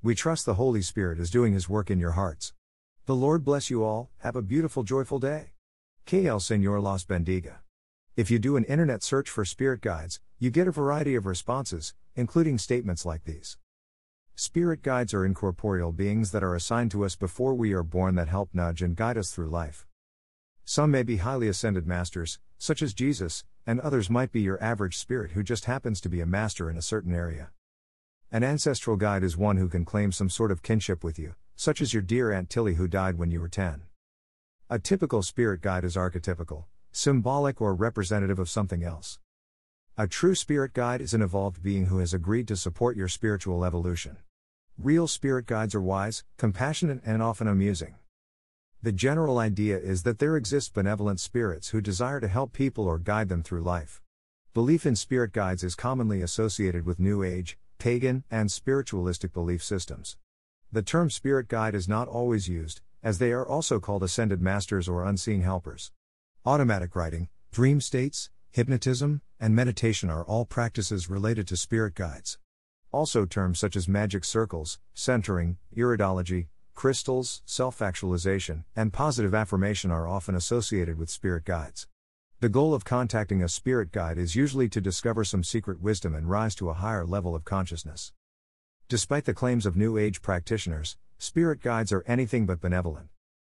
We trust the Holy Spirit is doing His work in your hearts. The Lord bless you all, have a beautiful, joyful day. Que el Señor Las bendiga. If you do an internet search for spirit guides, you get a variety of responses, including statements like these. Spirit guides are incorporeal beings that are assigned to us before we are born that help nudge and guide us through life. Some may be highly ascended masters, such as Jesus, and others might be your average spirit who just happens to be a master in a certain area. An ancestral guide is one who can claim some sort of kinship with you, such as your dear Aunt Tilly who died when you were 10. A typical spirit guide is archetypical, symbolic, or representative of something else. A true spirit guide is an evolved being who has agreed to support your spiritual evolution. Real spirit guides are wise, compassionate, and often amusing. The general idea is that there exist benevolent spirits who desire to help people or guide them through life. Belief in spirit guides is commonly associated with New Age, pagan, and spiritualistic belief systems. The term spirit guide is not always used, as they are also called ascended masters or unseen helpers. Automatic writing, dream states, hypnotism, and meditation are all practices related to spirit guides. Also, terms such as magic circles, centering, iridology, crystals, self actualization, and positive affirmation are often associated with spirit guides. The goal of contacting a spirit guide is usually to discover some secret wisdom and rise to a higher level of consciousness. Despite the claims of New Age practitioners, spirit guides are anything but benevolent.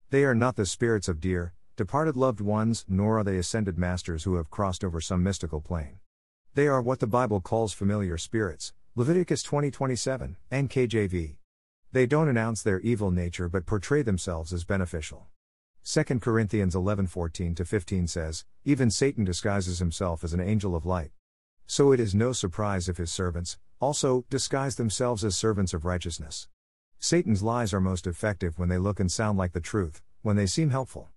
They are not the spirits of dear, departed loved ones, nor are they ascended masters who have crossed over some mystical plane. They are what the Bible calls familiar spirits, Leviticus 20:27, NKJV. They don't announce their evil nature but portray themselves as beneficial. 2 Corinthians 11:14 15 says, Even Satan disguises himself as an angel of light. So it is no surprise if his servants also disguise themselves as servants of righteousness. Satan's lies are most effective when they look and sound like the truth, when they seem helpful.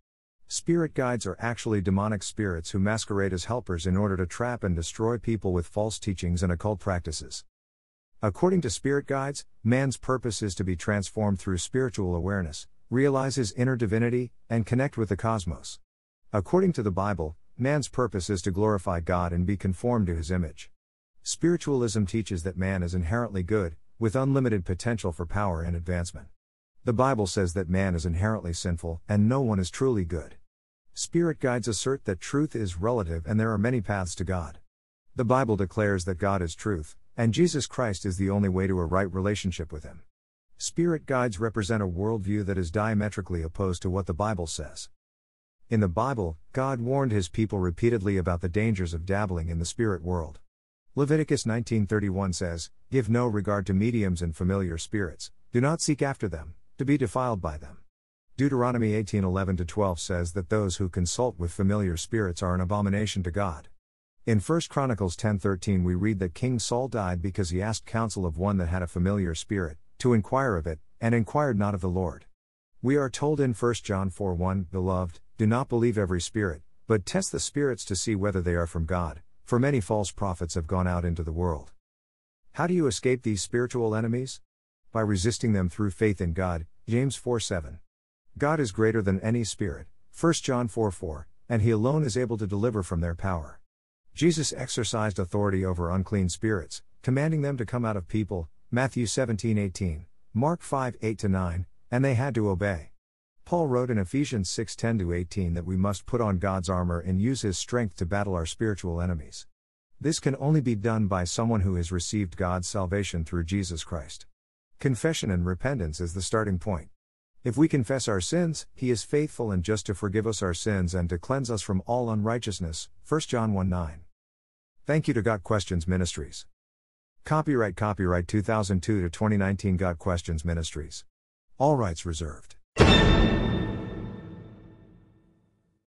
Spirit guides are actually demonic spirits who masquerade as helpers in order to trap and destroy people with false teachings and occult practices. According to spirit guides, man's purpose is to be transformed through spiritual awareness, realize his inner divinity, and connect with the cosmos. According to the Bible, man's purpose is to glorify God and be conformed to his image. Spiritualism teaches that man is inherently good, with unlimited potential for power and advancement. The Bible says that man is inherently sinful, and no one is truly good. Spirit guides assert that truth is relative and there are many paths to God. The Bible declares that God is truth, and Jesus Christ is the only way to a right relationship with Him. Spirit guides represent a worldview that is diametrically opposed to what the Bible says. In the Bible, God warned his people repeatedly about the dangers of dabbling in the spirit world. Leviticus 19:31 says, "Give no regard to mediums and familiar spirits; do not seek after them, to be defiled by them." Deuteronomy 18:11-12 says that those who consult with familiar spirits are an abomination to God. In 1 Chronicles 10:13 we read that King Saul died because he asked counsel of one that had a familiar spirit, to inquire of it, and inquired not of the Lord. We are told in 1 John 4 1, Beloved, do not believe every spirit, but test the spirits to see whether they are from God, for many false prophets have gone out into the world. How do you escape these spiritual enemies? By resisting them through faith in God, James 4 7. God is greater than any spirit, 1 John 4 4, and He alone is able to deliver from their power. Jesus exercised authority over unclean spirits, commanding them to come out of people, Matthew 17:18, Mark 5 8 9, and they had to obey. Paul wrote in Ephesians 6:10 18 that we must put on God's armor and use his strength to battle our spiritual enemies. This can only be done by someone who has received God's salvation through Jesus Christ. Confession and repentance is the starting point. If we confess our sins, he is faithful and just to forgive us our sins and to cleanse us from all unrighteousness. 1 John 1 9. Thank you to Got Questions Ministries. Copyright Copyright 2002 to 2019 Got Questions Ministries. All rights reserved.